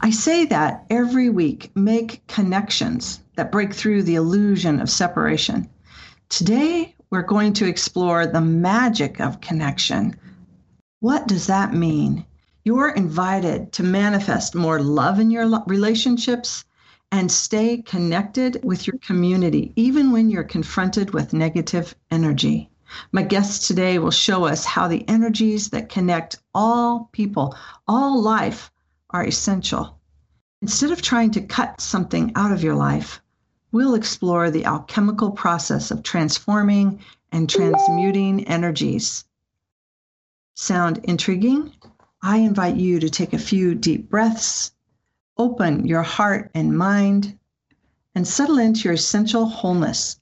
I say that every week make connections that break through the illusion of separation. Today, we're going to explore the magic of connection. What does that mean? You're invited to manifest more love in your relationships and stay connected with your community, even when you're confronted with negative energy. My guest today will show us how the energies that connect all people, all life, are essential. Instead of trying to cut something out of your life, we'll explore the alchemical process of transforming and transmuting energies. Sound intriguing? I invite you to take a few deep breaths, open your heart and mind, and settle into your essential wholeness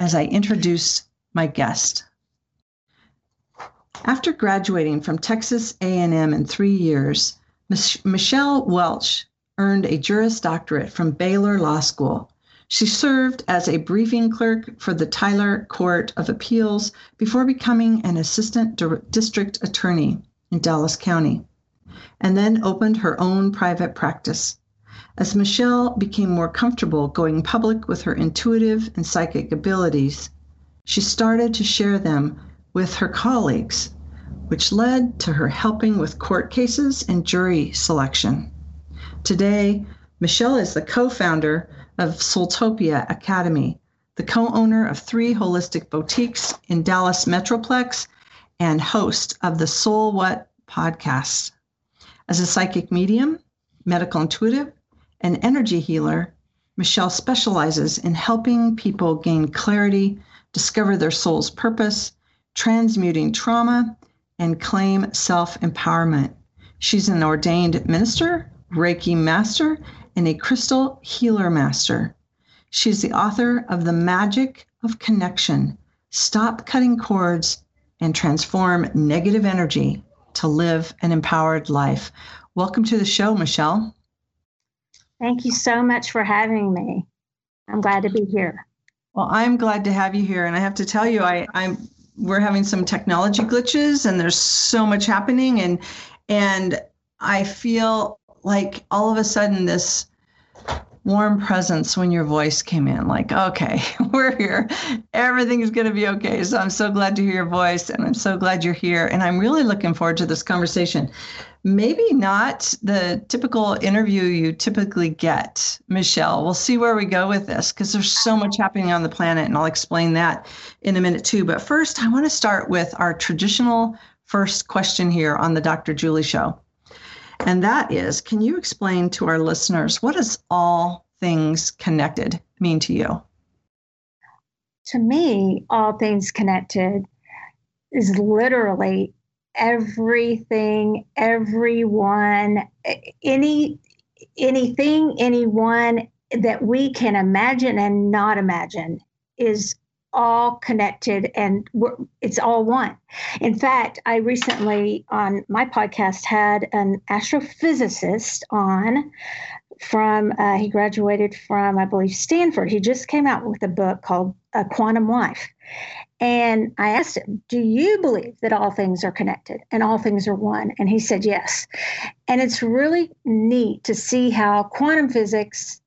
as I introduce my guest. After graduating from Texas A&M in 3 years, Michelle Welch earned a Juris Doctorate from Baylor Law School. She served as a briefing clerk for the Tyler Court of Appeals before becoming an assistant district attorney in Dallas County, and then opened her own private practice. As Michelle became more comfortable going public with her intuitive and psychic abilities, she started to share them with her colleagues which led to her helping with court cases and jury selection. Today, Michelle is the co founder of Soultopia Academy, the co owner of three holistic boutiques in Dallas Metroplex, and host of the Soul What podcast. As a psychic medium, medical intuitive, and energy healer, Michelle specializes in helping people gain clarity, discover their soul's purpose, transmuting trauma, and claim self empowerment. She's an ordained minister, Reiki master, and a crystal healer master. She's the author of The Magic of Connection Stop Cutting Cords and Transform Negative Energy to Live an Empowered Life. Welcome to the show, Michelle. Thank you so much for having me. I'm glad to be here. Well, I'm glad to have you here. And I have to tell you, I, I'm we're having some technology glitches and there's so much happening. And and I feel like all of a sudden this warm presence when your voice came in like okay we're here. Everything is going to be okay. So i'm so glad to hear your voice and i'm so glad you're here. And i'm really looking forward to this conversation maybe not the typical interview you typically get michelle. We'll see where we go with this because there's so much happening on the planet and i'll explain that in a minute too. But first i want to start with our traditional first question here on the dr julie show. And that is can you explain to our listeners what does all things connected mean to you? To me, all things connected is literally everything, everyone, any anything, anyone that we can imagine and not imagine is all connected and it's all one. In fact, I recently on my podcast had an astrophysicist on from, uh, he graduated from, I believe, Stanford. He just came out with a book called A Quantum Life. And I asked him, Do you believe that all things are connected and all things are one? And he said, Yes. And it's really neat to see how quantum physics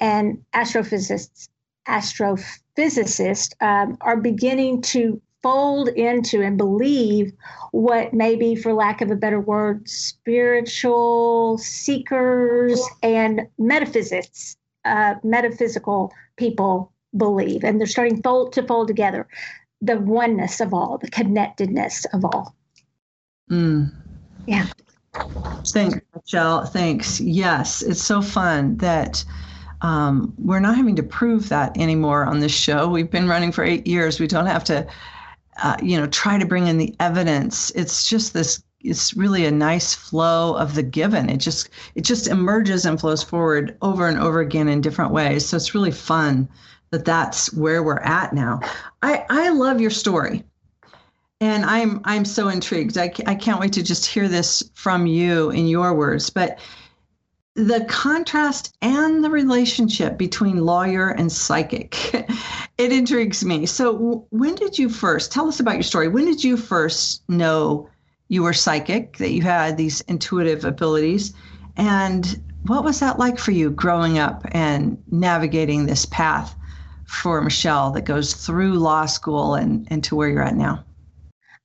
and astrophysicists astrophysicists um, are beginning to fold into and believe what maybe for lack of a better word spiritual seekers and metaphysics uh, metaphysical people believe and they're starting fold to fold together the oneness of all the connectedness of all mm. yeah thanks michelle thanks yes it's so fun that um, we're not having to prove that anymore on this show. We've been running for eight years. We don't have to, uh, you know, try to bring in the evidence. It's just this it's really a nice flow of the given. It just it just emerges and flows forward over and over again in different ways. So it's really fun that that's where we're at now. I I love your story. And I'm I'm so intrigued. I, I can't wait to just hear this from you in your words. But the contrast and the relationship between lawyer and psychic it intrigues me so when did you first tell us about your story when did you first know you were psychic that you had these intuitive abilities and what was that like for you growing up and navigating this path for michelle that goes through law school and, and to where you're at now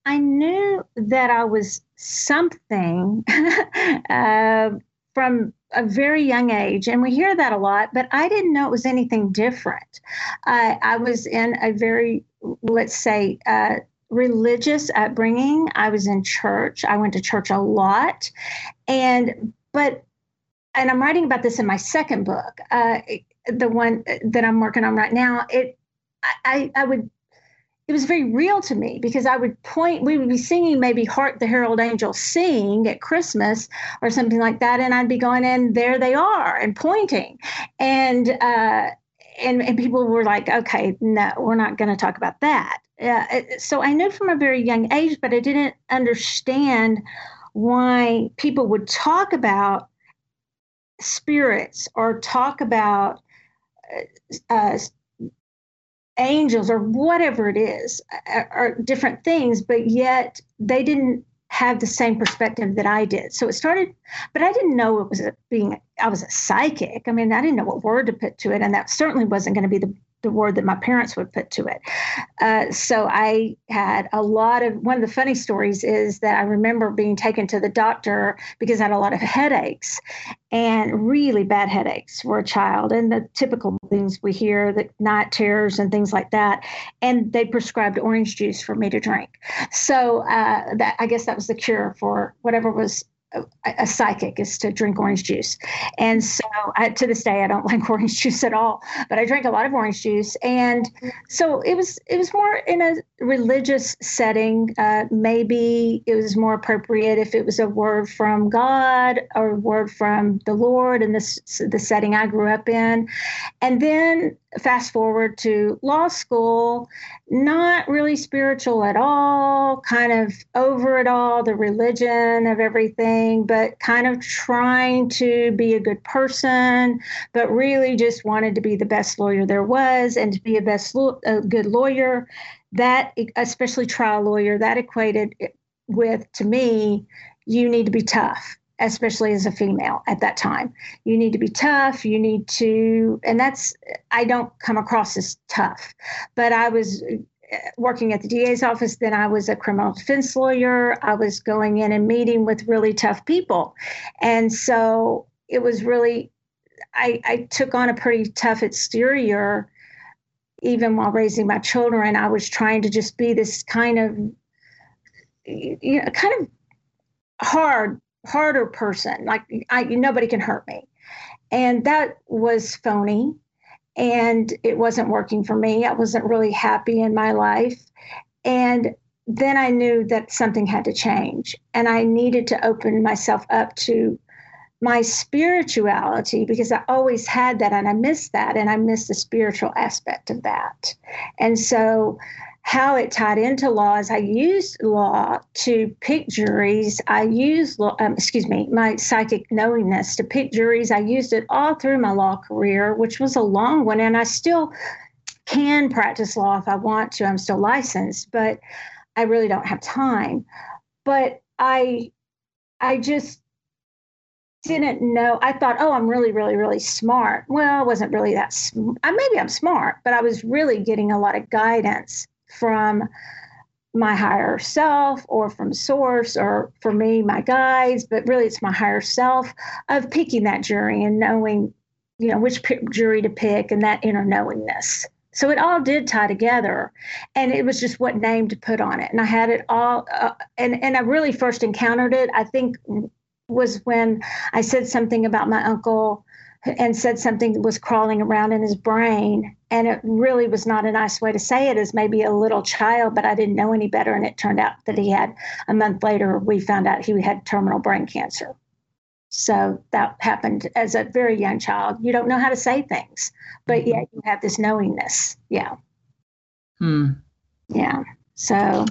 i knew that i was something uh, from a very young age, and we hear that a lot, but I didn't know it was anything different. Uh, I was in a very, let's say, uh, religious upbringing. I was in church. I went to church a lot, and but, and I'm writing about this in my second book, uh, the one that I'm working on right now. It, I, I would it was very real to me because I would point, we would be singing maybe Hark the Herald Angels Sing at Christmas or something like that. And I'd be going, and there they are and pointing. And, uh, and, and people were like, okay, no, we're not going to talk about that. Uh, so I knew from a very young age, but I didn't understand why people would talk about spirits or talk about uh, uh angels or whatever it is are different things, but yet they didn't have the same perspective that I did. So it started, but I didn't know it was a, being, I was a psychic. I mean, I didn't know what word to put to it. And that certainly wasn't going to be the the word that my parents would put to it. Uh, so I had a lot of one of the funny stories is that I remember being taken to the doctor because I had a lot of headaches and really bad headaches for a child and the typical things we hear the night terrors and things like that and they prescribed orange juice for me to drink so uh, that i guess that was the cure for whatever was a, psychic is to drink orange juice. And so I, to this day, I don't like orange juice at all, but I drank a lot of orange juice. And so it was, it was more in a religious setting. Uh, maybe it was more appropriate if it was a word from God or a word from the Lord in this, the setting I grew up in. And then fast forward to law school, not really spiritual at all, kind of over it all, the religion of everything, but kind of trying to be a good person, but really just wanted to be the best lawyer there was and to be a best a good lawyer. That, especially trial lawyer, that equated with to me, you need to be tough especially as a female at that time. You need to be tough. You need to, and that's, I don't come across as tough, but I was uh, working at the DA's office. Then I was a criminal defense lawyer. I was going in and meeting with really tough people. And so it was really, I, I took on a pretty tough exterior even while raising my children. I was trying to just be this kind of, you know, kind of hard harder person. Like I, nobody can hurt me. And that was phony. And it wasn't working for me. I wasn't really happy in my life. And then I knew that something had to change. And I needed to open myself up to my spirituality because I always had that and I missed that. And I missed the spiritual aspect of that. And so how it tied into law is I used law to pick juries. I used, um, excuse me, my psychic knowingness to pick juries. I used it all through my law career, which was a long one, and I still can practice law if I want to. I'm still licensed, but I really don't have time. But I, I just didn't know. I thought, oh, I'm really, really, really smart. Well, I wasn't really that. Sm- maybe I'm smart, but I was really getting a lot of guidance from my higher self or from source or for me my guides but really it's my higher self of picking that jury and knowing you know which jury to pick and that inner knowingness so it all did tie together and it was just what name to put on it and i had it all uh, and and i really first encountered it i think was when i said something about my uncle and said something that was crawling around in his brain. And it really was not a nice way to say it as maybe a little child, but I didn't know any better. And it turned out that he had, a month later, we found out he had terminal brain cancer. So that happened as a very young child. You don't know how to say things, but mm-hmm. yet you have this knowingness. Yeah. Hmm. Yeah. So.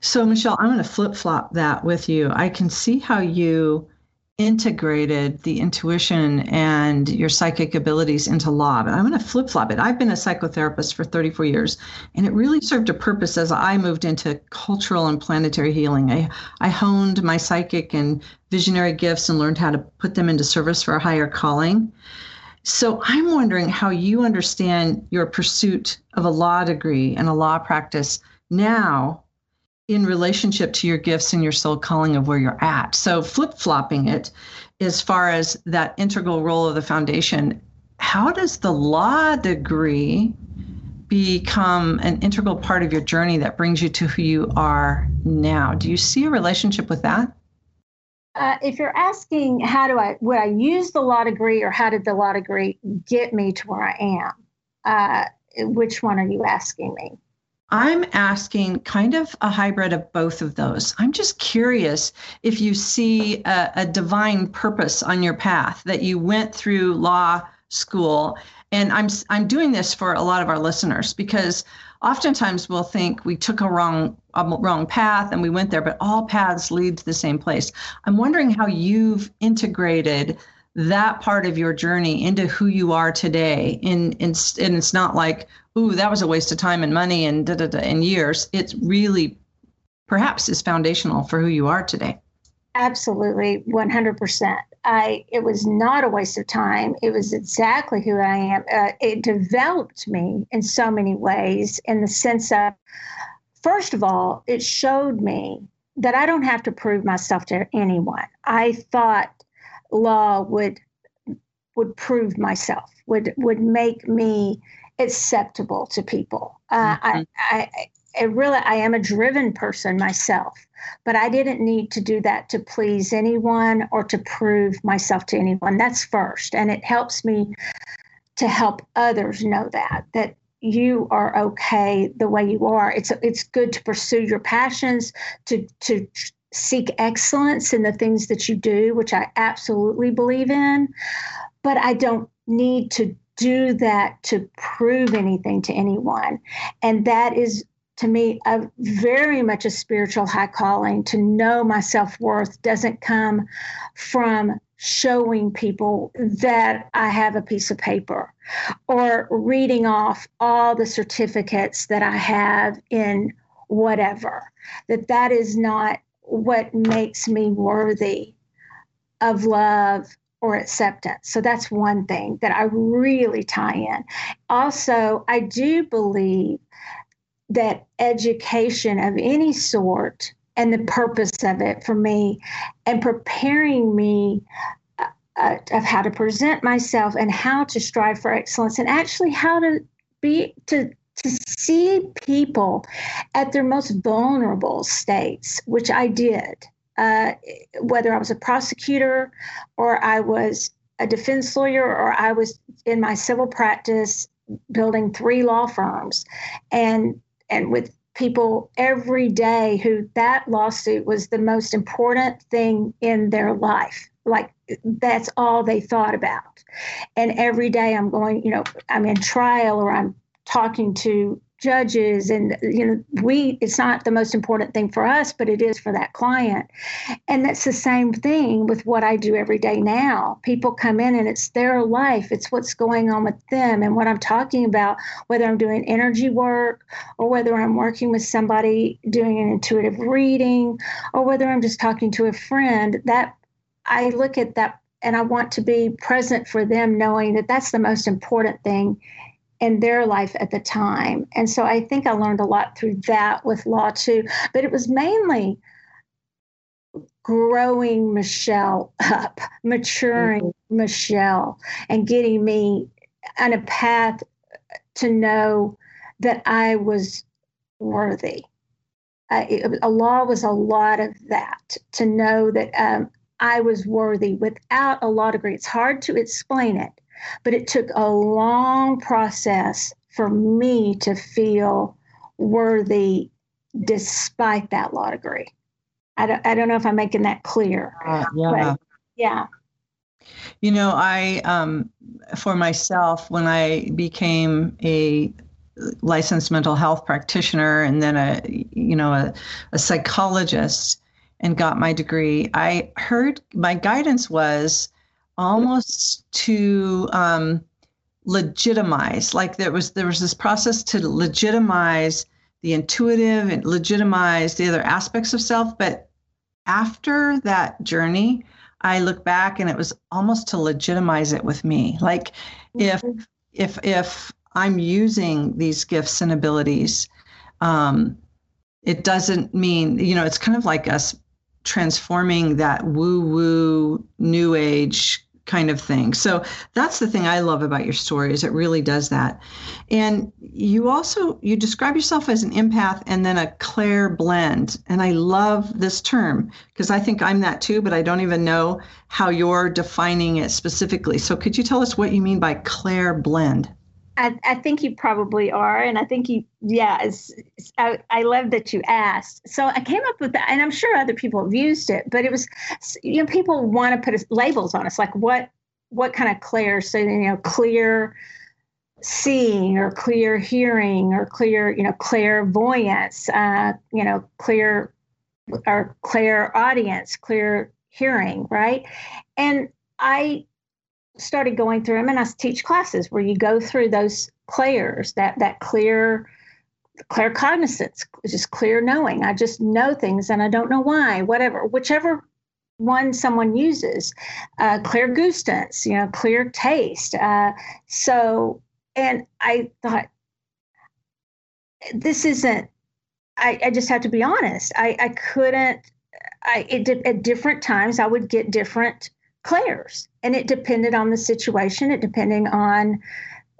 So Michelle, I'm going to flip flop that with you. I can see how you integrated the intuition and your psychic abilities into law. But I'm going to flip flop it. I've been a psychotherapist for 34 years, and it really served a purpose as I moved into cultural and planetary healing. I, I honed my psychic and visionary gifts and learned how to put them into service for a higher calling. So I'm wondering how you understand your pursuit of a law degree and a law practice now in relationship to your gifts and your soul calling of where you're at. So flip flopping it as far as that integral role of the foundation, how does the law degree become an integral part of your journey that brings you to who you are now? Do you see a relationship with that? Uh, if you're asking how do I would I use the law degree or how did the law degree get me to where I am, uh, which one are you asking me? I'm asking kind of a hybrid of both of those. I'm just curious if you see a, a, divine purpose on your path that you went through law school. And I'm I'm doing this for a lot of our listeners because oftentimes we'll think we took a wrong a wrong path and we went there, but all paths lead to the same place. I'm wondering how you've integrated that part of your journey into who you are today. In, in and it's not like, ooh, that was a waste of time and money and da da da and years. It's really perhaps is foundational for who you are today. Absolutely, 100%. I it was not a waste of time. It was exactly who I am. Uh, it developed me in so many ways in the sense of first of all, it showed me that I don't have to prove myself to anyone. I thought law would would prove myself, would would make me acceptable to people. Uh, mm-hmm. I, I, I really I am a driven person myself, but I didn't need to do that to please anyone or to prove myself to anyone. That's first, and it helps me to help others know that that you are okay the way you are. It's it's good to pursue your passions, to to seek excellence in the things that you do, which I absolutely believe in, but I don't need to do that to prove anything to anyone. And that is to me a very much a spiritual high calling to know my self-worth doesn't come from showing people that I have a piece of paper or reading off all the certificates that I have in whatever that that is not what makes me worthy of love or acceptance. So that's one thing that I really tie in. Also, I do believe that education of any sort and the purpose of it for me and preparing me uh, uh of how to present myself and how to strive for excellence and actually how to be to to see people at their most vulnerable states, which I did, uh, whether I was a prosecutor or I was a defense lawyer or I was in my civil practice building three law firms and and with people every day who that lawsuit was the most important thing in their life. Like that's all they thought about. And every day i'm going you know i'm in trial or i'm talking to judges and you know we it's not the most important thing for us but it is for that client. And that's the same thing with what i do every day now. People come in and it's their life. It's what's going on with them. And what i'm talking about whether i'm doing energy work or whether i'm working with somebody doing an intuitive reading or whether i'm just talking to a friend that i look at that and i want to be present for them knowing that that's the most important thing in their life at the time. And so I think I learned a lot through that with law too. But it was mainly growing Michelle up, maturing mm-hmm. Michelle, and getting me on a path to know that I was worthy. Uh, it, a law was a lot of that to know that um, I was worthy without a law degree. It's hard to explain it but it took a long process for me to feel worthy despite that law degree. I don't, I don't know if I'm making that clear. Uh, yeah. yeah. You know, I, um, for myself, when I became a licensed mental health practitioner and then a, you know, a, a psychologist and got my degree, I heard my guidance was almost to um, legitimize, like there was there was this process to legitimize the intuitive and legitimize the other aspects of self. But after that journey, I look back and it was almost to legitimize it with me. Like if mm-hmm. if if I'm using these gifts and abilities, um, it doesn't mean you know it's kind of like us transforming that woo woo new age kind of thing. So that's the thing I love about your story is it really does that. And you also you describe yourself as an empath and then a clairblend. And I love this term because I think I'm that too, but I don't even know how you're defining it specifically. So could you tell us what you mean by clairblend? I, I think you probably are, and I think you, yeah. It's, it's, I, I love that you asked. So I came up with that, and I'm sure other people have used it, but it was, you know, people want to put labels on us, like what, what kind of clear? So you know, clear seeing, or clear hearing, or clear, you know, clairvoyance, uh, you know, clear, or clairaudience, clear hearing, right? And I started going through them and I teach classes where you go through those clairs, that that clear claircognizance, just clear knowing. I just know things and I don't know why, whatever, whichever one someone uses, uh, clairgustance, you know, clear taste. Uh, so, and I thought, this isn't, I, I just have to be honest. I, I couldn't, I, it, at different times I would get different clairs and it depended on the situation. It depending on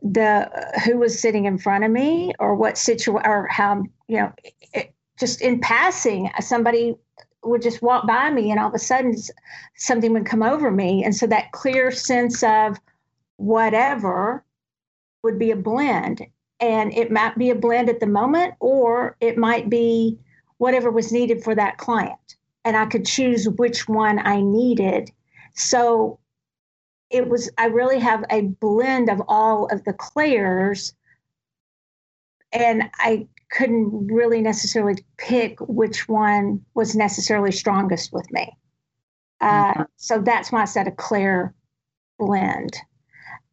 the who was sitting in front of me or what situation or how you know it, just in passing somebody would just walk by me and all of a sudden something would come over me. And so that clear sense of whatever would be a blend. And it might be a blend at the moment or it might be whatever was needed for that client. And i could choose which one i needed so it was, I really have a blend of all of the clairs. And I couldn't really necessarily pick which one was necessarily strongest with me. Uh, mm-hmm. So that's why I said a clair blend.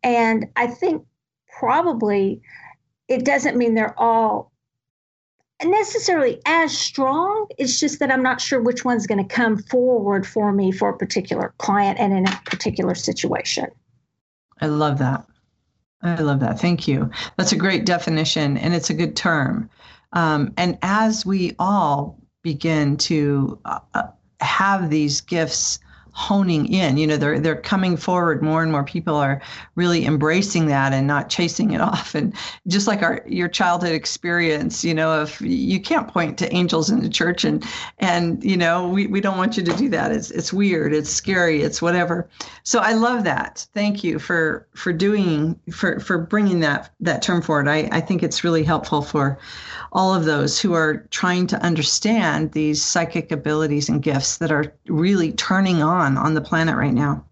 And I think probably it doesn't mean they're all necessarily as strong. It's just that I'm not sure which one's going to come forward for me for a particular client and in a particular situation. I love that. I love that. Thank you. That's a great definition and it's a good term. Um, and as we all begin to uh, uh have these gifts honing in. You know they're they're coming forward. More and more people are really embracing that and not chasing it off. And just like our your childhood experience you know if you can't point to angels in the church and and you know we, we don't want you to do that. It's it's weird. It's scary. It's whatever. So i love that. Thank you for for doing for for bringing that that term forward. I i think it's really helpful for all of those who are trying to understand these psychic abilities and gifts that are really turning on on the planet right now.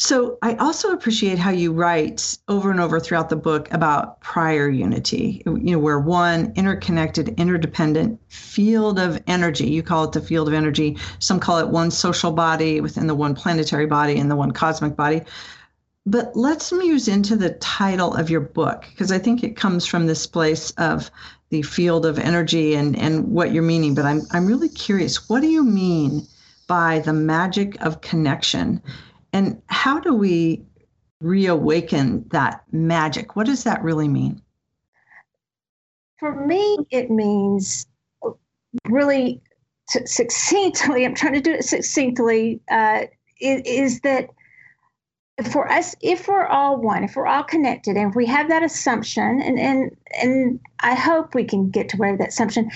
So I also appreciate how you write over and over throughout the book about prior unity, you know, where one interconnected, interdependent field of energy, you call it the field of energy, some call it one social body within the one planetary body and the one cosmic body. But let's muse into the title of your book, because I think it comes from this place of the field of energy and, and what you're meaning. But I'm, I'm really curious, what do you mean by the magic of connection? And how do we reawaken that magic? What does that really mean? For me, it means really succinctly, I'm trying to do it succinctly, uh, is, is that for us, if we're all one, if we're all connected, and if we have that assumption, and and and I hope we can get to where that assumption,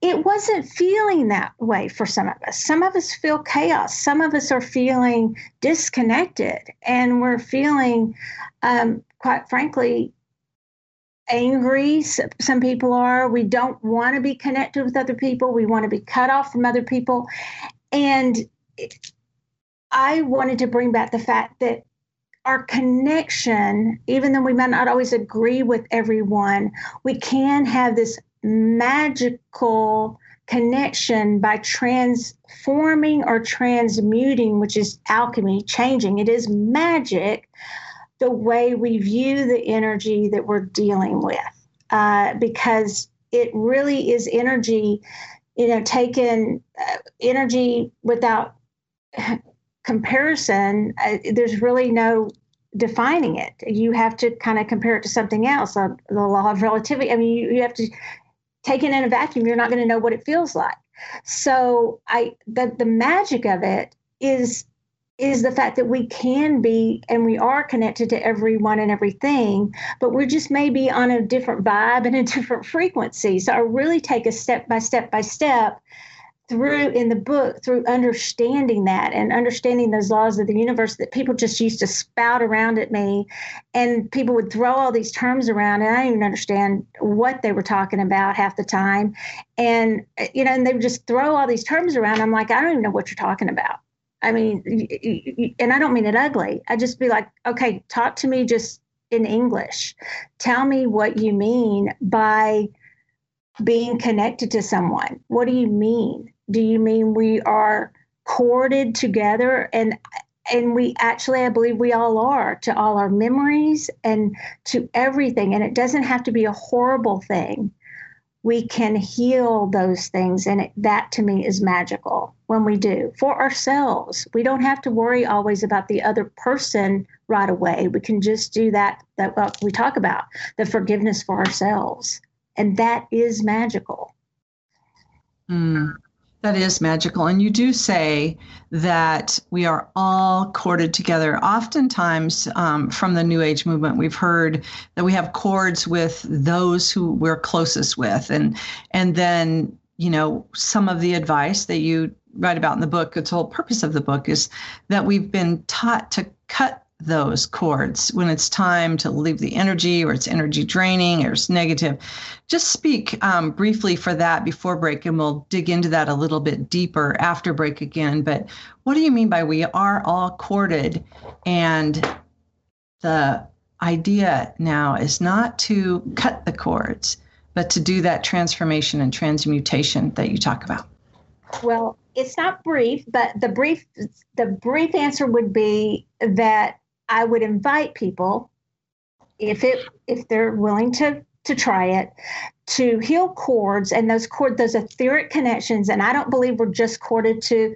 it wasn't feeling that way for some of us. Some of us feel chaos. Some of us are feeling disconnected, and we're feeling, um, quite frankly, angry. Some people are. We don't want to be connected with other people. We want to be cut off from other people. And I wanted to bring back the fact that our connection, even though we might not always agree with everyone, we can have this magical connection by transforming or transmuting, which is alchemy, changing. It is magic the way we view the energy that we're dealing with, uh, because it really is energy, you know, taken uh, energy without comparison. Uh, there's really no defining it. You have to kind of compare it to something else. Uh, the law of relativity. I mean, you, you have to take it in a vacuum. You're not going to know what it feels like. So I the the magic of it is is the fact that we can be and we are connected to everyone and everything, but we're just maybe on a different vibe and a different frequency. So I really take a step by step by step through in the book through understanding that and understanding those laws of the universe that people just used to spout around at me and people would throw all these terms around and i didn't even understand what they were talking about half the time and you know and they would just throw all these terms around i'm like i don't even know what you're talking about I mean, and I don't mean it ugly. I'd just be like, okay, talk to me just in English. Tell me what you mean by being connected to someone. What do you mean? Do you mean we are corded together and and we actually I believe we all are to all our memories and to everything and it doesn't have to be a horrible thing we can heal those things. And it, that to me is magical when we do for ourselves. We don't have to worry always about the other person right away. We can just do that, that what we talk about, the forgiveness for ourselves. And that is magical. Mm. That is magical. And you do say that we are all corded together. Oftentimes, um, from the New Age movement, we've heard that we have cords with those who we're closest with. And, and then, you know, some of the advice that you write about in the book, its whole purpose of the book is that we've been taught to cut those cords when it's time to leave the energy or it's energy draining or it's negative. Just speak um, briefly for that before break, and we'll dig into that a little bit deeper after break again. But what do you mean by we are all corded? And the idea now is not to cut the cords, but to do that transformation and transmutation that you talk about. Well, it's not brief, but the brief the brief answer would be that I would invite people, if it if they're willing to to try it, to heal cords and those cord those etheric connections. And I don't believe we're just corded to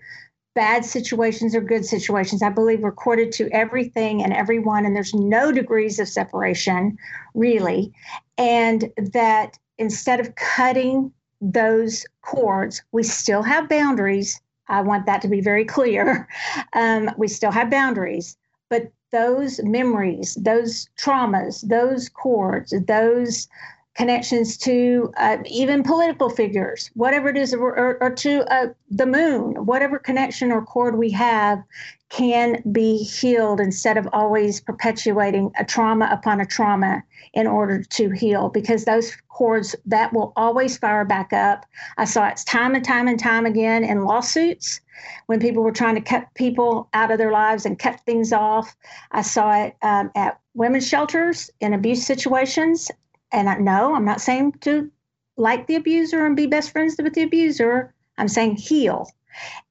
bad situations or good situations. I believe we're corded to everything and everyone, and there's no degrees of separation, really. And that instead of cutting those cords, we still have boundaries. I want that to be very clear. Um, we still have boundaries, but those memories, those traumas, those chords, those connections to uh, even political figures, whatever it is, or, or to uh, the moon, whatever connection or cord we have can be healed instead of always perpetuating a trauma upon a trauma in order to heal because those cords that will always fire back up. I saw it time and time and time again in lawsuits when people were trying to cut people out of their lives and cut things off. I saw it um, at women's shelters in abuse situations. And I, no, I'm not saying to like the abuser and be best friends with the abuser. I'm saying heal.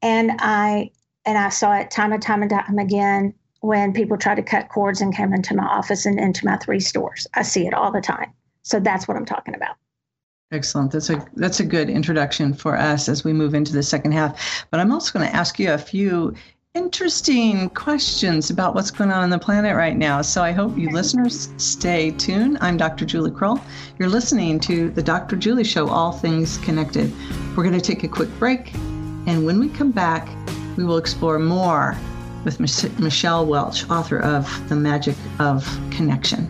And I and I saw it time and time and time again when people try to cut cords and came into my office and into my three stores. I see it all the time. So that's what I'm talking about. Excellent. That's a that's a good introduction for us as we move into the second half. But I'm also going to ask you a few interesting questions about what's going on on the planet right now. So I hope you listeners stay tuned. I'm Dr. Julie Krull. You're listening to the Dr. Julie Show, All Things Connected. We're going to take a quick break, and when we come back, we will explore more with Michelle Welch, author of The Magic of Connection.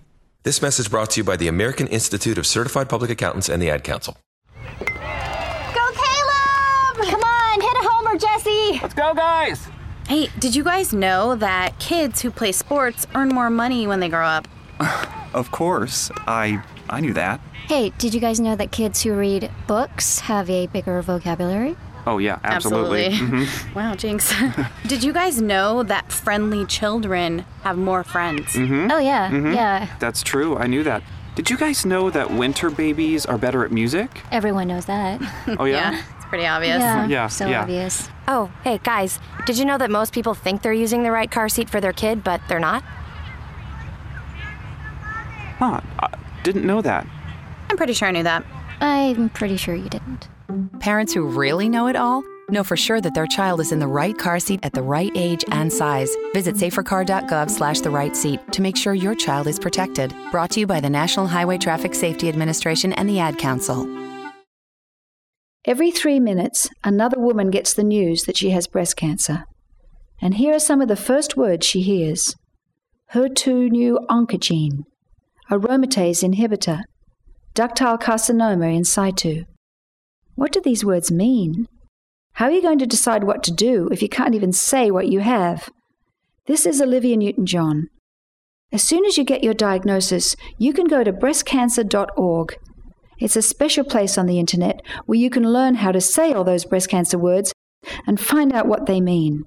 This message brought to you by the American Institute of Certified Public Accountants and the Ad Council. Go, Caleb! Come on, hit a homer, Jesse! Let's go, guys! Hey, did you guys know that kids who play sports earn more money when they grow up? of course. I I knew that. Hey, did you guys know that kids who read books have a bigger vocabulary? Oh, yeah, absolutely. absolutely. Mm-hmm. Wow, Jinx. Did you guys know that friendly children have more friends? Mm-hmm. Oh, yeah, mm-hmm. yeah. That's true. I knew that. Did you guys know that winter babies are better at music? Everyone knows that. Oh, yeah? yeah it's pretty obvious. Yeah, yeah so yeah. obvious. Oh, hey, guys, did you know that most people think they're using the right car seat for their kid, but they're not? Huh, I didn't know that. I'm pretty sure I knew that. I'm pretty sure you didn't. Parents who really know it all know for sure that their child is in the right car seat at the right age and size. Visit safercar.gov slash the right seat to make sure your child is protected. Brought to you by the National Highway Traffic Safety Administration and the Ad Council. Every three minutes, another woman gets the news that she has breast cancer. And here are some of the first words she hears HER2 neu oncogene, aromatase inhibitor, ductal carcinoma in situ. What do these words mean? How are you going to decide what to do if you can't even say what you have? This is Olivia Newton John. As soon as you get your diagnosis, you can go to breastcancer.org. It's a special place on the internet where you can learn how to say all those breast cancer words and find out what they mean.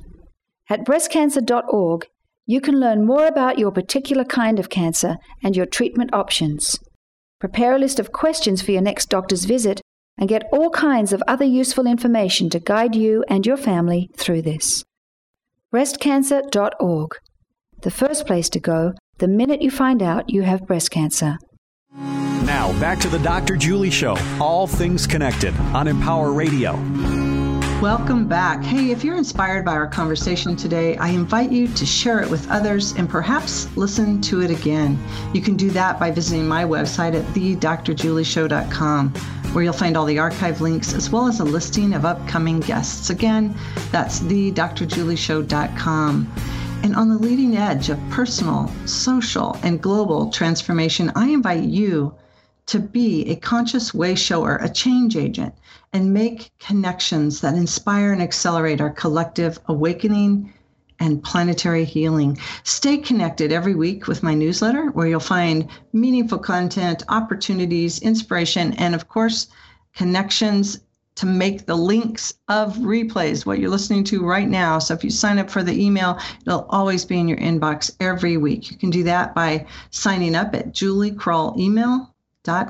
At breastcancer.org, you can learn more about your particular kind of cancer and your treatment options. Prepare a list of questions for your next doctor's visit and get all kinds of other useful information to guide you and your family through this. Breastcancer.org, the first place to go the minute you find out you have breast cancer. Now, back to the Dr. Julie Show, all things connected on Empower Radio. Welcome back. Hey, if you're inspired by our conversation today, I invite you to share it with others and perhaps listen to it again. You can do that by visiting my website at thedrjulieshow.com, where you'll find all the archive links as well as a listing of upcoming guests. Again, that's thedrjulieshow.com. And on the leading edge of personal, social, and global transformation, I invite you to be a conscious way shower, a change agent, and make connections that inspire and accelerate our collective awakening and planetary healing. Stay connected every week with my newsletter, where you'll find meaningful content, opportunities, inspiration, and of course, connections to make the links of replays, what you're listening to right now. So if you sign up for the email, it'll always be in your inbox every week. You can do that by signing up at Julie Krull email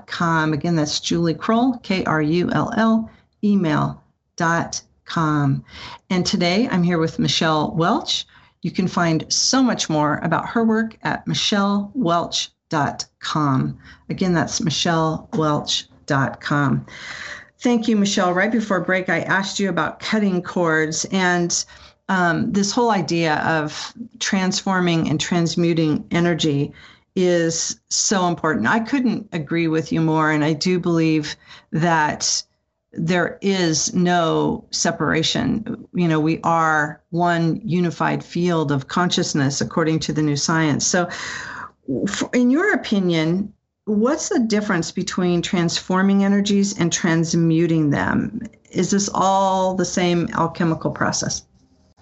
com. Again, that's Julie Krull, K R U L L, email dot com. And today I'm here with Michelle Welch. You can find so much more about her work at michellewelch.com. Again, that's michellewelch.com. Thank you, Michelle. Right before break, I asked you about cutting cords and um, this whole idea of transforming and transmuting energy is so important. I couldn't agree with you more. And I do believe that there is no separation. You know, we are one unified field of consciousness according to the new science. So, in your opinion, what's the difference between transforming energies and transmuting them? Is this all the same alchemical process?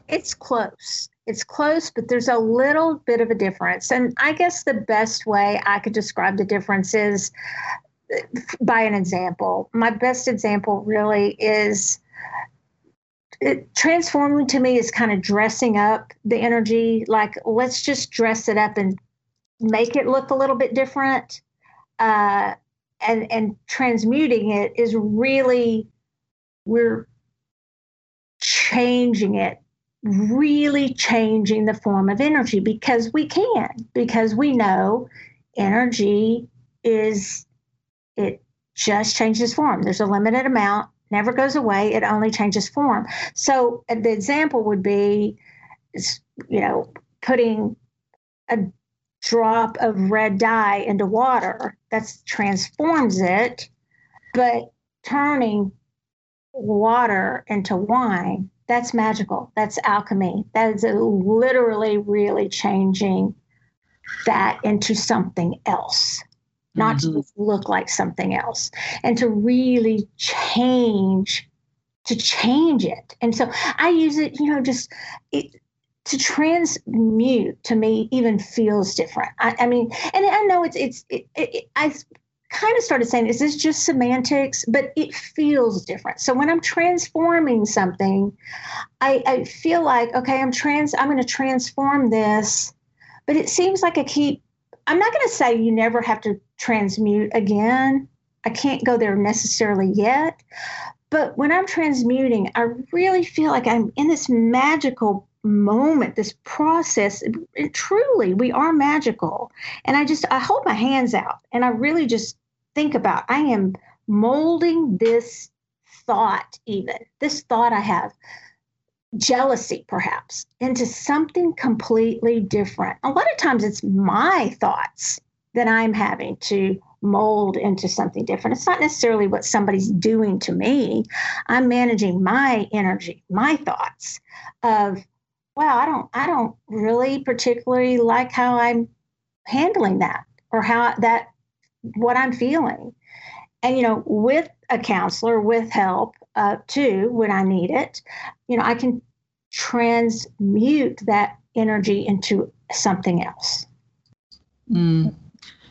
It's close. It's close, but there's a little bit of a difference. And I guess the best way I could describe the difference is by an example. My best example really is it, transforming to me is kind of dressing up the energy. Like, let's just dress it up and make it look a little bit different. Uh, and and transmuting it is really we're changing it really changing the form of energy because we can because we know energy is it just changes form. There's a limited amount never goes away it only changes form. So uh, the example would be you know putting a drop of red dye into water that transforms it but turning water into wine that's magical. That's alchemy. That is literally really changing that into something else not mm-hmm. to look like something else and to really change to change it. And so i use it you know just it, to transmute to me even feels different. I, I mean and i know it's it's it, it, i kind of started saying is this just semantics but it feels different so when i'm transforming something i, I feel like okay i'm trans i'm going to transform this but it seems like i keep i'm not going to say you never have to transmute again. I can't go there necessarily yet. But when I'm transmuting, I really feel like I'm in this magical moment, this process. Truly, we are magical. And I just, I hold my hands out and I really just think about I am molding this thought, even this thought I have, jealousy perhaps, into something completely different. A lot of times it's my thoughts that I'm having to mold into something different. It's not necessarily what somebody's doing to me. I'm managing my energy, my thoughts of, wow, I don't I don't really particularly like how I'm handling that or how that what I'm feeling. And you know, with a counselor, with help uh, too, when I need it, you know, I can transmute that energy into something else. Mm.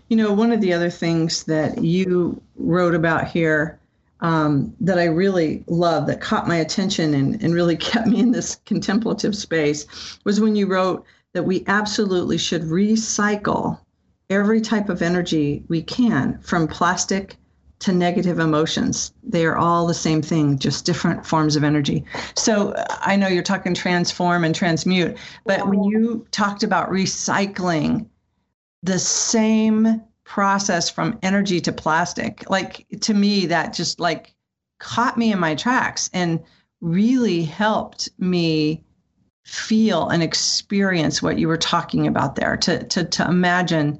You know, one of the other things that you wrote about here um, that I really love, that caught my attention and, and really kept me in this contemplative space, was when you wrote that we absolutely should recycle every type of energy we can, from plastic to negative emotions. They are all the same thing, just different forms of energy. So I know you're talking transform and transmute, but when you talked about recycling, the same process from energy to plastic like to me that just like caught me in my tracks and really helped me feel and experience what you were talking about there to to to imagine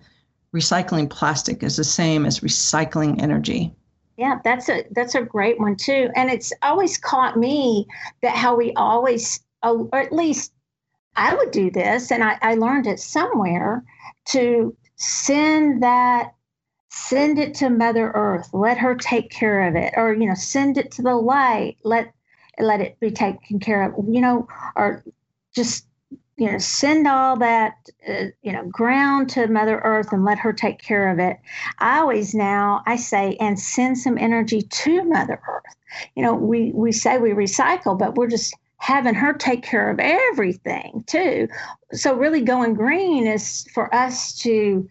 recycling plastic is the same as recycling energy. Yeah that's a that's a great one too. And it's always caught me that how we always oh, or at least i would do this and i, I learned it somewhere to send that send it to mother earth let her take care of it or you know send it to the light let let it be taken care of you know or just you know send all that uh, you know ground to mother earth and let her take care of it i always now i say and send some energy to mother earth you know we we say we recycle but we're just having her take care of everything too. So, really, going green is for us to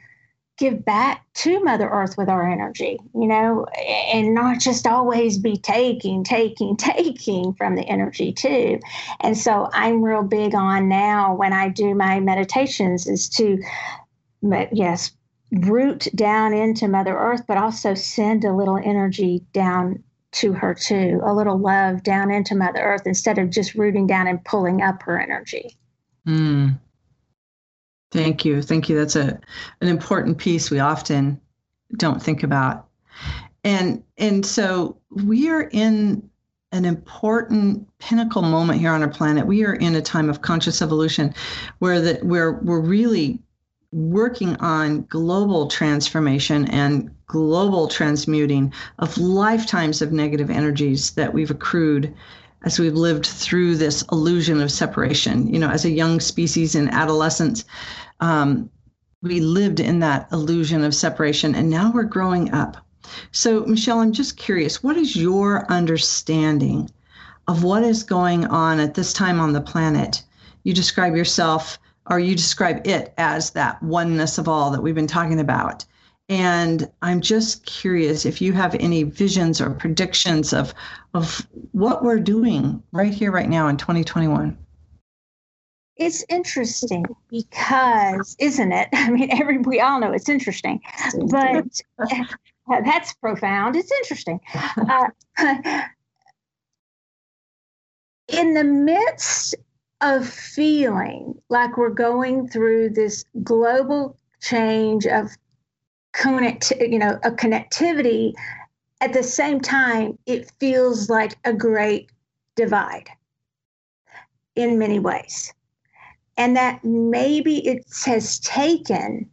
give back to Mother Earth with our energy, you know, and not just always be taking, taking, taking from the energy too. And so, I'm real big on now when I do my meditations is to, yes, root down into Mother Earth, but also send a little energy down to her too, a little love down into Mother Earth instead of just rooting down and pulling up her energy. Mm. Thank you. Thank you. That's a an important piece we often don't think about. And and so we are in an important pinnacle moment here on our planet. We are in a time of conscious evolution where that where we're really working on global transformation and global transmuting of lifetimes of negative energies that we've accrued as we've lived through this illusion of separation. You know, as a young species in adolescence, um, we lived in that illusion of separation, and now we're growing up. So, Michelle, I'm just curious what is your understanding of what is going on at this time on the planet. You describe yourself or you describe it as that oneness of all that we've been talking about. And I'm just curious if you have any visions or predictions of, of what we're doing right here, right now in 2021. It's interesting because, isn't it? I mean, every we all know it's interesting, but that's profound. It's interesting. Uh, in the midst of feeling like we're going through this global change of connect, you know, a connectivity, at the same time, it feels like a great divide in many ways. And that maybe it has taken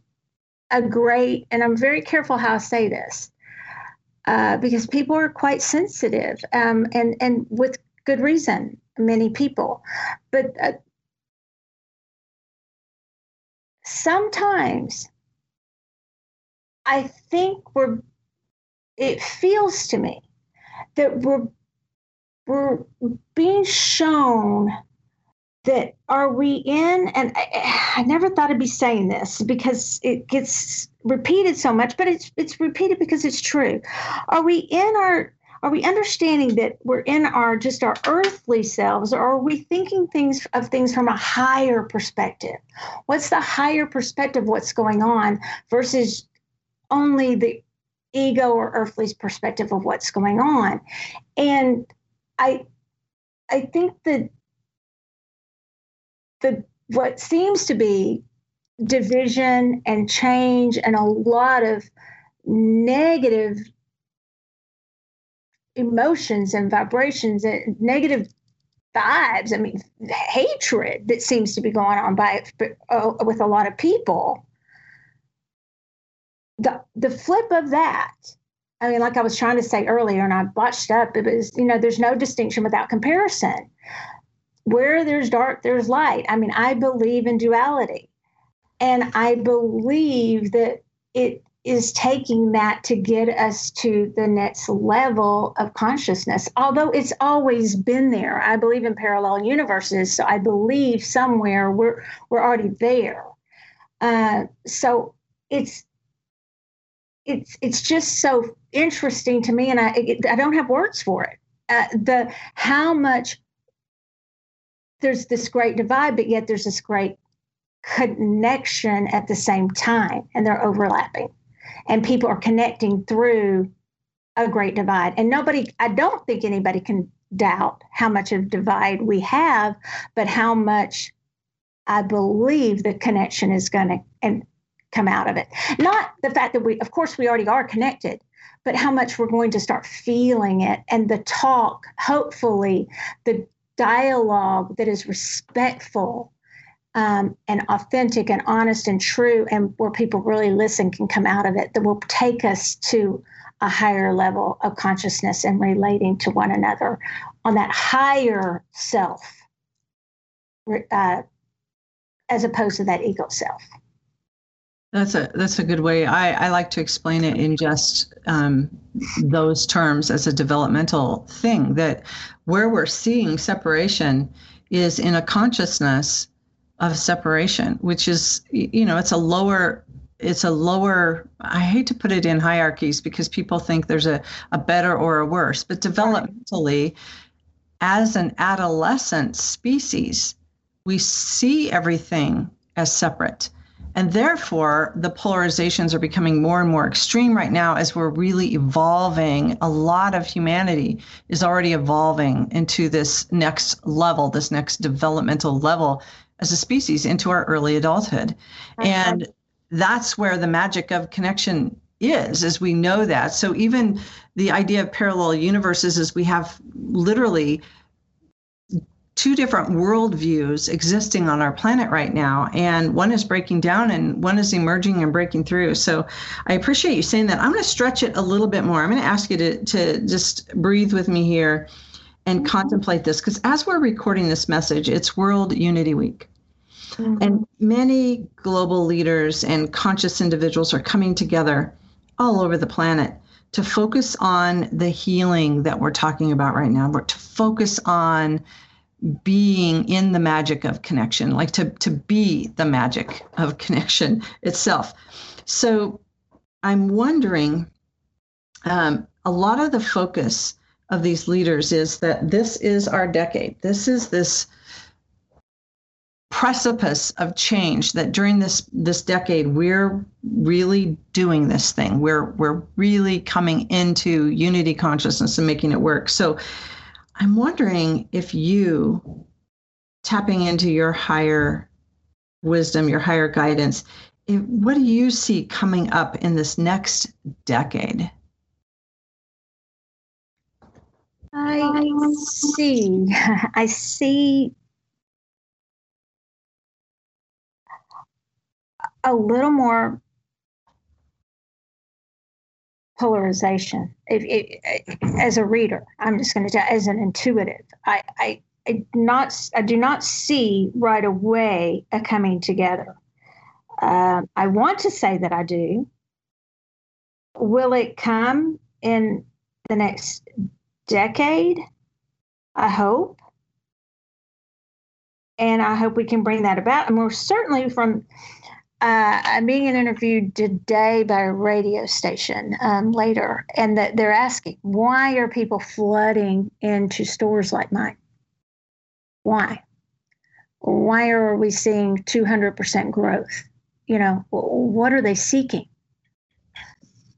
a great, and I'm very careful how I say this, uh, because people are quite sensitive, um, and and with good reason, many people, but uh, sometimes I think we're. It feels to me that we're we're being shown that are we in and I, I, never thought i'd be saying this because it gets repeated so much but it's it's repeated because it's true are we in our are we understanding that we're in our just our earthly selves or are we thinking things of things from a higher perspective what's the higher perspective what's going on versus only the ego or earthly's perspective of what's going on and i i think that the what seems to be division and change and a lot of negative emotions and vibrations and negative vibes. I mean, hatred that seems to be going on by uh, with a lot of people. The the flip of that, I mean, like I was trying to say earlier, and I botched up. It was, you know, there's no distinction without comparison where there's dark, there's light. I mean, I believe in duality. And I believe that it is taking that to get us to the next level of consciousness. Although it's always been there. I believe in parallel universes, so I believe somewhere we're we're already there. Uh, so it's it's it's just so interesting to me, and I it, I don't have words for it. Uh, the how much there's this great divide, but yet there's this great connection at the same time, and they're overlapping. And people are connecting through a great divide. And nobody, I don't think anybody can doubt how much of divide we have, but how much I believe the connection is going to and come out of it. Not the fact that we, of course, we already are connected, but how much we're going to start feeling it and the talk, hopefully, the dialogue that is respectful um, and authentic and honest and true, and where people really listen can come out of it, that will take us to a higher level of consciousness and relating to one another on that higher self, uh, as opposed to that ego self. That's a that's a good way. I, I like to explain it in just um, those terms as a developmental thing. That where we're seeing separation is in a consciousness of separation, which is you know it's a lower it's a lower i hate to put it in hierarchies because people think there's a, a better or a worse but developmentally as an adolescent species we see everything as separate and therefore, the polarizations are becoming more and more extreme right now as we're really evolving. A lot of humanity is already evolving into this next level, this next developmental level as a species into our early adulthood. And that's where the magic of connection is as we know that so even the idea of parallel universes is we have literally two different worldviews existing on our planet right now, and one is breaking down and one is emerging and breaking through. So I appreciate you saying that. I'm going to stretch it a little bit more. I'm going to ask you to, to just breathe with me here and contemplate this because as we're recording this message, it's World Unity Week. Mm-hmm. And many global leaders and conscious individuals are coming together all over the planet to focus on the healing that we're talking about right now, but to focus on being in the magic of connection, like to, to be the magic of connection itself. So I'm wondering um, a lot of the focus of these leaders is that this is our decade. This is this precipice of change that during this this decade we're really doing this thing we're we're really coming into unity consciousness and making it work so i'm wondering if you tapping into your higher wisdom your higher guidance if, what do you see coming up in this next decade I see. I see a little more polarization. If, if, as a reader, I'm just going to tell as an intuitive, I, I, I not I do not see right away a coming together. Uh, I want to say that I do. Will it come in the next decade? I hope. And I hope we can bring that about. And we're certainly from uh, I'm being interviewed today by a radio station um, later, and that they're asking, why are people flooding into stores like mine? Why? Why are we seeing 200% growth? You know, what are they seeking?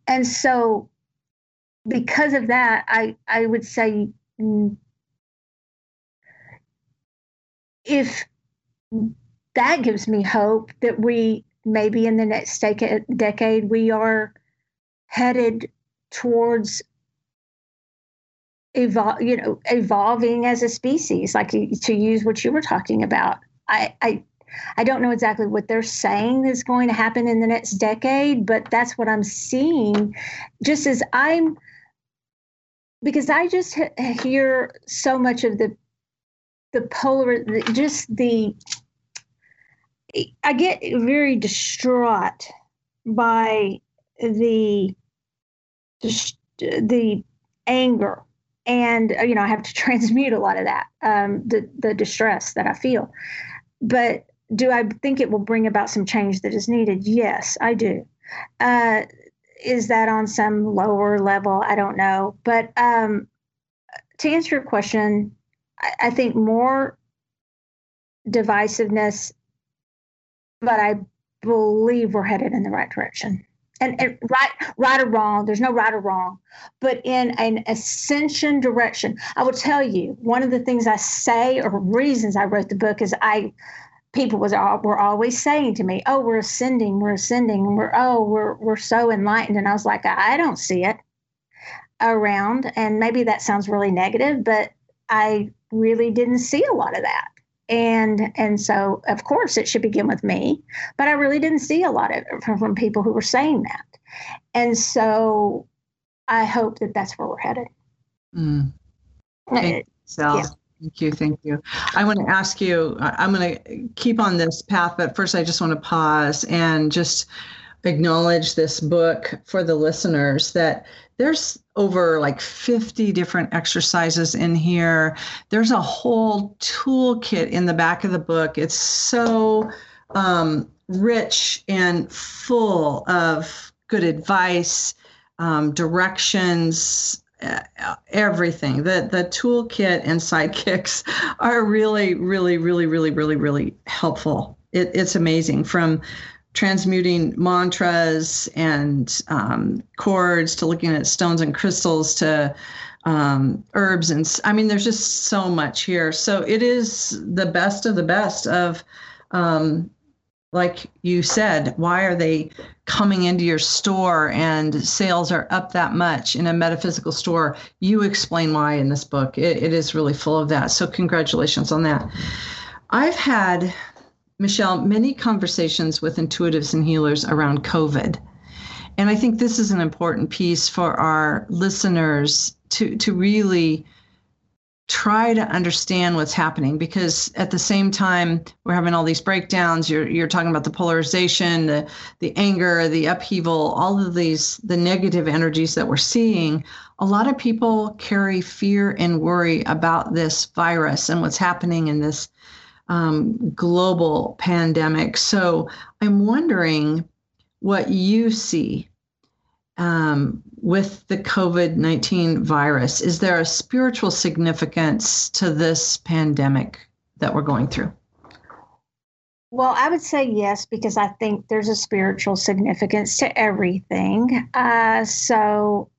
And so, because of that, I, I would say mm, if that gives me hope that we maybe in the next decade, we are headed towards evol- you know evolving as a species like to use what you were talking about. I i i don't know exactly what they're saying is going to happen in the next decade but that's what i'm seeing. Just as i'm because i just hear so much of the the polar just the I get very distraught by the the anger and uh, you know i have to transmute a lot of that um, the the distress that i feel. But do i think it will bring about some change that is needed? Yes i do. Uh, is that on some lower level? I don't know. But um, to answer your question I, I think more divisiveness but I believe we're headed in the right direction. And, and, right, right or wrong, there's no right or wrong, but in an ascension direction. I will tell you one of the things I say or reasons I wrote the book is I people was were always saying to me, "Oh, we're ascending, we're ascending, we're oh, we're we're so enlightened," and I was like, I don't see it around, and maybe that sounds really negative, but I really didn't see a lot of that and and so of course it should begin with me but i really didn't see a lot of it from, from people who were saying that and so i hope that that's where we're headed mm. thank you. Yeah. Thank you. Thank you. I want to ask you, I'm going to keep on this path, but first I just want to pause and just acknowledge this book for the listeners that there's over like 50 different exercises in here. There's a whole toolkit in the back of the book. It's so um, rich and full of good advice, um, directions, uh, everything. The the toolkit and sidekicks are really, really, really, really, really, really helpful. It, it's amazing from transmuting mantras and um, cords to looking at stones and crystals to um, herbs and I mean, there's just so much here. So it is the best of the best of, um, like you said, why are they coming into your store and sales are up that much in a metaphysical store? You explain why in this book. it, it is really full of that. So congratulations on that. I've had Michelle, many conversations with intuitives and healers around COVID. And I think this is an important piece for our listeners to, to really try to understand what's happening because at the same time we're having all these breakdowns you're you're talking about the polarization the the anger the upheaval all of these the negative energies that we're seeing a lot of people carry fear and worry about this virus and what's happening in this um, global pandemic so i'm wondering what you see um, with the COVID 19 virus? Is there a spiritual significance to this pandemic that we're going through? Well, I would say yes, because I think there's a spiritual significance to everything. Uh, so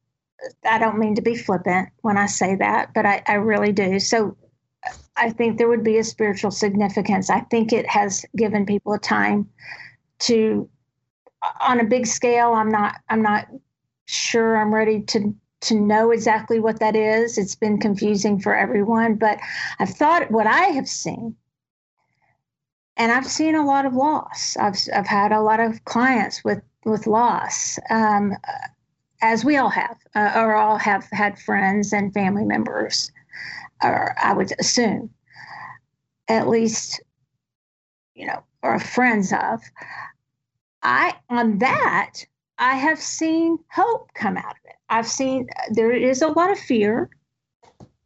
I don't mean to be flippant when I say that, but I, I really do. So I think there would be a spiritual significance. I think it has given people a time to on a big scale i'm not i'm not sure I'm ready to to know exactly what that is. It's been confusing for everyone, but I've thought what I have seen, and I've seen a lot of loss. I've I've had a lot of clients with with loss, um, as we all have, uh, or all have had friends and family members, or I would assume, at least, you know, or friends of. I on that I have seen hope come out of it. I've seen there is a lot of fear,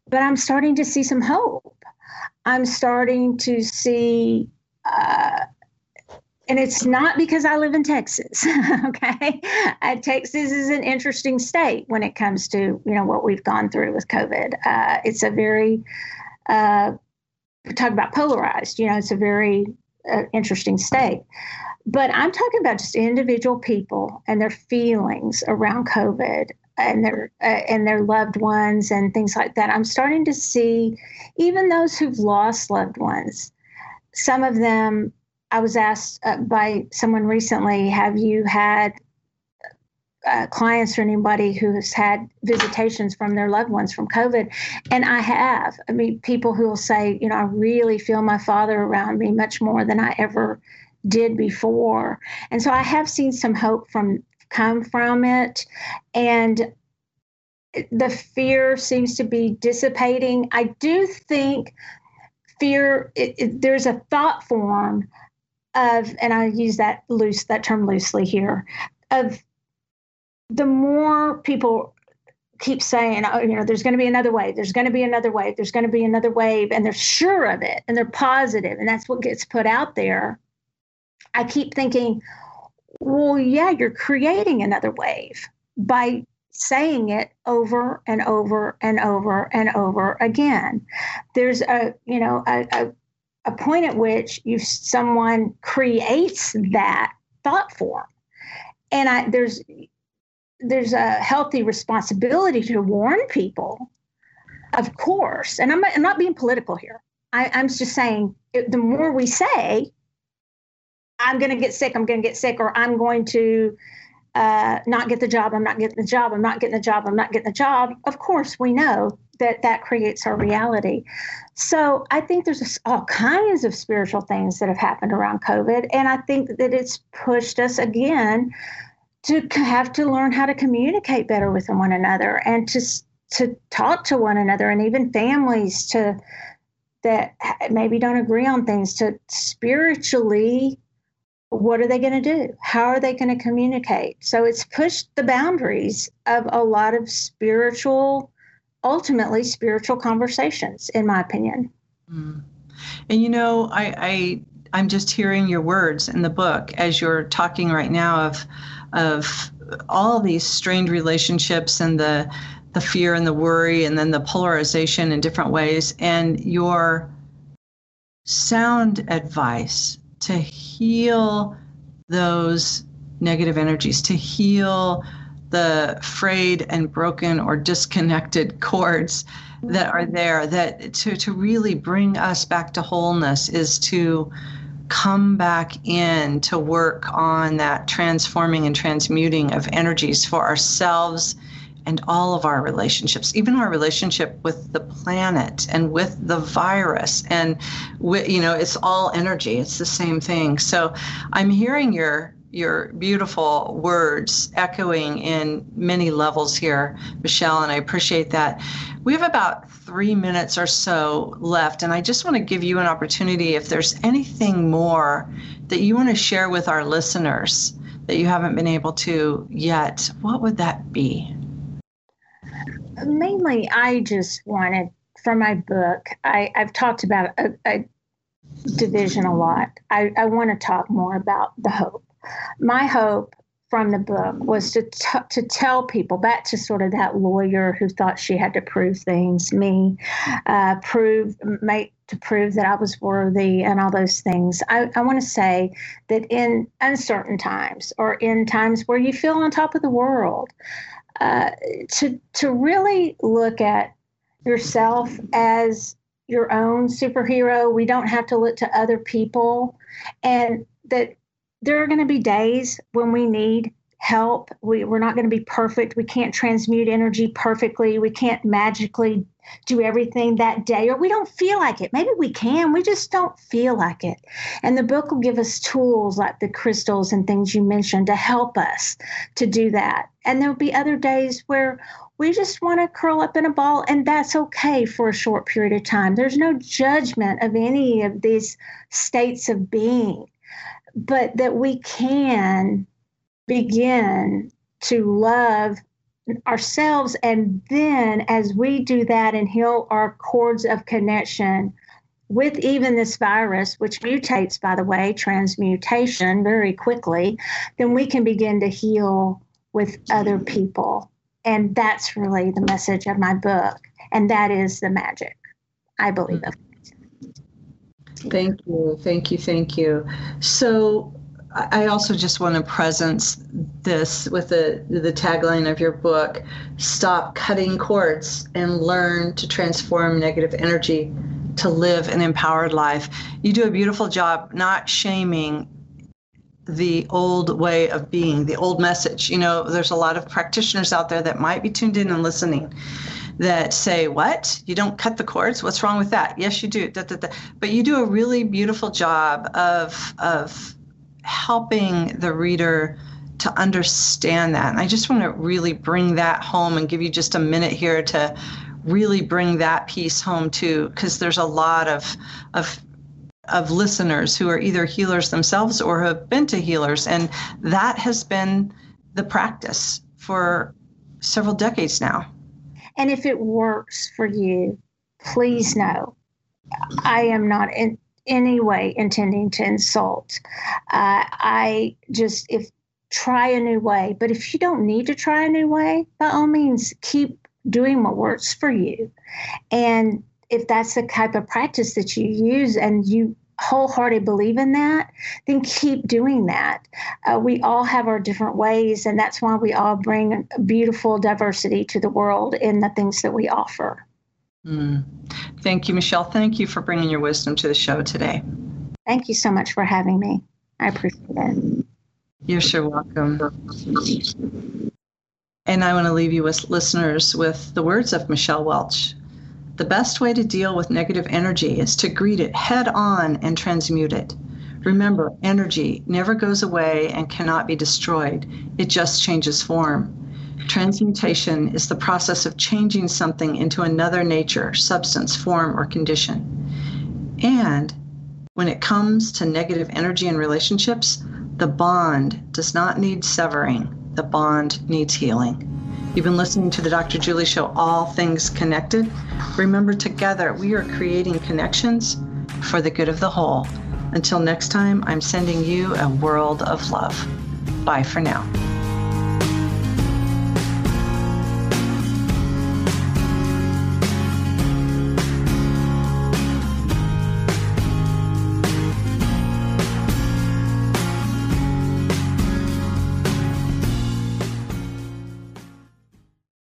but I'm starting to see some hope. I'm starting to see, uh, and it's not because I live in Texas. okay, uh, Texas is an interesting state when it comes to you know what we've gone through with COVID. Uh, it's a very uh, talk about polarized. You know, it's a very uh, interesting state. But I'm talking about just individual people and their feelings around COVID and their uh, and their loved ones and things like that. I'm starting to see even those who've lost loved ones. Some of them, I was asked uh, by someone recently, "Have you had uh, clients or anybody who's had visitations from their loved ones from COVID. And I have. I mean, people who will say, you know, I really feel my father around me much more than I ever did before. And so I have seen some hope from come from it. And the fear seems to be dissipating. I do think fear, it, it, there's a thought form of, and I use that loose, that term loosely here, of the more people keep saying, oh, you know, there's going to be another wave, there's going to be another wave, there's going to be another wave, and they're sure of it and they're positive, and that's what gets put out there. I keep thinking, well, yeah, you're creating another wave by saying it over and over and over and over again. There's a, you know, a, a, a point at which you someone creates that thought form. And I there's there's a healthy responsibility to warn people, of course. And I'm, I'm not being political here. I, I'm just saying the more we say, I'm going to get sick, I'm going to get sick, or I'm going to uh, not get the job, I'm not getting the job, I'm not getting the job, I'm not getting the job. Of course, we know that that creates our reality. So I think there's all kinds of spiritual things that have happened around COVID. And I think that it's pushed us again to have to learn how to communicate better with one another and to to talk to one another and even families to that maybe don't agree on things to spiritually what are they going to do? How are they going to communicate? So it's pushed the boundaries of a lot of spiritual, ultimately spiritual conversations, in my opinion. Mm. And you know, I, I I'm just hearing your words in the book as you're talking right now of of all these strained relationships and the the fear and the worry and then the polarization in different ways and your sound advice to heal those negative energies, to heal the frayed and broken or disconnected cords that are mm-hmm. there, that to, to really bring us back to wholeness is to come back in to work on that transforming and transmuting of energies for ourselves and all of our relationships, even our relationship with the planet and with the virus. And, with, you know, it's all energy, it's the same thing. So I'm hearing your your beautiful words echoing in many levels here, Michelle, and I appreciate that. We have about three minutes or so left, and I just want to give you an opportunity if there's anything more that you want to share with our listeners that you haven't been able to yet, what would that be? Mainly, I just wanted for my book, I, I've talked about a, a division a lot. I, I want to talk more about the hope. My hope from the book was to t- to tell people back to sort of that lawyer who thought she had to prove things, me, uh, prove make to prove that I was worthy and all those things. I, I want to say that in uncertain times or in times where you feel on top of the world, uh, to to really look at yourself as your own superhero. We don't have to look to other people, and that there are going to be days when we need help. We, we're not going to be perfect. We can't transmute energy perfectly. We can't magically do everything that day, or we don't feel like it. Maybe we can, we just don't feel like it. And the book will give us tools like the crystals and things you mentioned to help us to do that. And there'll be other days where we just want to curl up in a ball, and that's okay for a short period of time. There's no judgment of any of these states of being, but that we can begin to love ourselves. And then as we do that and heal our cords of connection with even this virus, which mutates, by the way, transmutation very quickly, then we can begin to heal with other people and that's really the message of my book. And that is the magic, I believe. Of Thank you. Thank you. Thank you. So, I also just want to presence this with the the tagline of your book: "Stop cutting cords and learn to transform negative energy to live an empowered life." You do a beautiful job not shaming the old way of being, the old message. You know, there's a lot of practitioners out there that might be tuned in and listening that say, What? You don't cut the cords? What's wrong with that? Yes, you do. Da, da, da. But you do a really beautiful job of, of helping the reader to understand that. And I just want to really bring that home and give you just a minute here to really bring that piece home too, because there's a lot of, of of listeners who are either healers themselves or have been to healers. And that has been the practice for several decades now. And if it works for you, please know I am not in any way intending to insult. Uh, I just, if try a new way, but if you don't need to try a new way, by all means, keep doing what works for you. And if that's the type of practice that you use and you wholeheartedly believe in that, then keep doing that. Uh, we all have our different ways, and that's why we all bring beautiful diversity to the world in the things that we offer. Mm. Thank you, Michelle. Thank you for bringing your wisdom to the show today. Thank you so much for having me. I appreciate it. You're sure welcome. And I want to leave you with listeners with the words of Michelle Welch. The best way to deal with negative energy is to greet it head on and transmute it. Remember, energy never goes away and cannot be destroyed, it just changes form. Transmutation is the process of changing something into another nature, substance, form, or condition. And when it comes to negative energy in relationships, the bond does not need severing, the bond needs healing. You've been listening to the Dr. Julie Show, All Things Connected. Remember, together we are creating connections for the good of the whole. Until next time, I'm sending you a world of love. Bye for now.